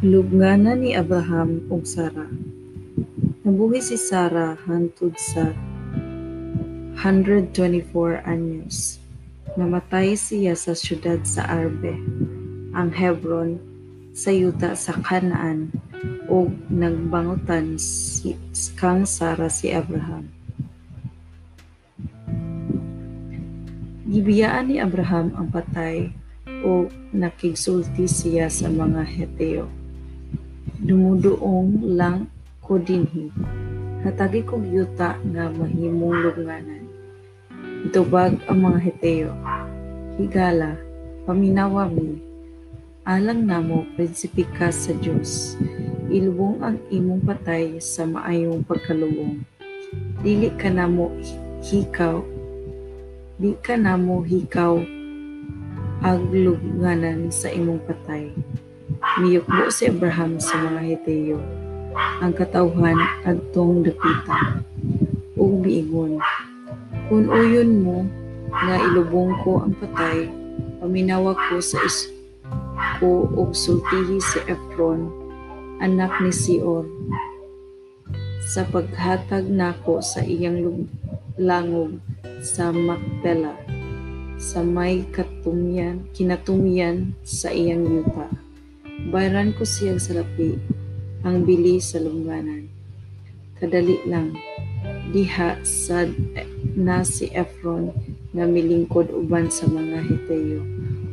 Lubnganan ni Abraham ug Sara. Nabuhi si Sara hangtod sa 124 anyos. Namatay siya sa syudad sa Arbe, ang Hebron, sa yuta sa Kanaan, ug nagbangutan si kang Sara si Abraham. Gibiyaan ni Abraham ang patay o nakigsulti siya sa mga Heteo dumuduong lang ko dinhi. Hatagi kog yuta nga mahimong lubnganan. Itubag ang mga heteo. Higala, paminawa mi. Alang namo, prinsipi ka sa Diyos. Ilubong ang imong patay sa maayong pagkalubong. Dili ka namo hikaw. Di ka namo hikaw aglubnganan sa imong patay Miyukbo si Abraham sa mga Heteo, ang katawhan adtong dapita. Ug biingon, kung uyon mo nga ilubong ko ang patay, paminawa ko sa is ko og sultihi si Efron, anak ni Sior, sa paghatag nako sa iyang langog sa Macpela, sa may katumyan, kinatumian sa iyang yuta Bayaran ko siyang salapi, ang bili sa lungganan. Kadali lang, diha sad na si Efron nga milingkod uban sa mga Heteo.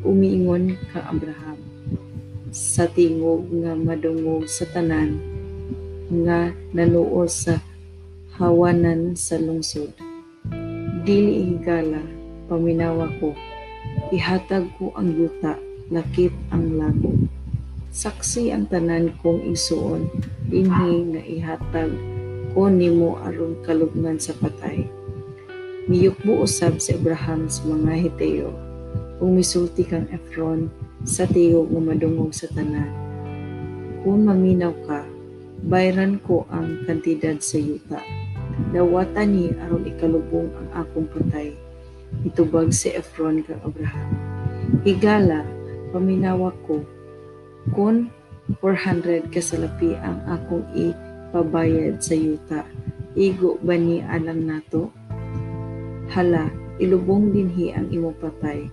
Umiingon kang Abraham sa tingog nga madungog sa tanan nga nanuo sa hawanan sa lungsod. Dili higala, paminawa ko, ihatag ko ang yuta, lakip ang lago. Saksi ang tanan kong isuon, dinhi nga ihatag ko nimo aron kalugnan sa patay. Miyukbo usab si Abraham sa mga Heteo, kung misulti kang Efron sa tingog nga madungog sa tanan. Kung maminaw ka, bayran ko ang kantidad sa yuta. Dawatan ni aron ikalubong ang akong patay. Itubag si Efron kang Abraham. Higala, paminawa ko, kun 400 kasalapi ang akong ipabayad sa yuta. Igo ba ni alang nato? Hala, ilubong dinhi ang imo patay.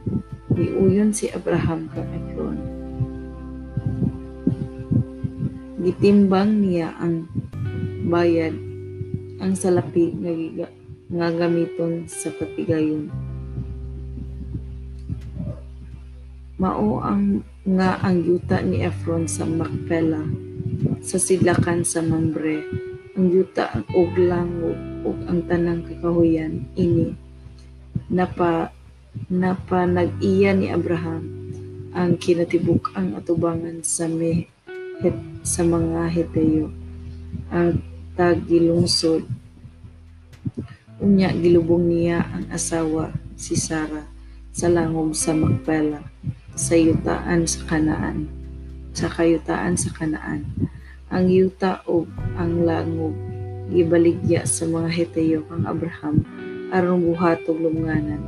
Niuyon si Abraham kang Ekron. Gitimbang niya ang bayad ang salapi nga, nga gamiton sa patigayon. Mao ang nga ang yuta ni Efron sa Macpela sa sidlakan sa Mambre. Ang yuta og langog ug ang tanang kakahuyan ini. Napa napa nag-iya ni Abraham ang kinatibuk ang atubangan sa me het, sa mga Heteo ang tagilungsod. Unya gilubong niya ang asawa si Sara sa langom sa Macpela sa yutaan sa kanaan sa kayutaan sa kanaan. Ang yuta o ang langog gibaligya sa mga Heteo kang Abraham aron buhatog lumnganan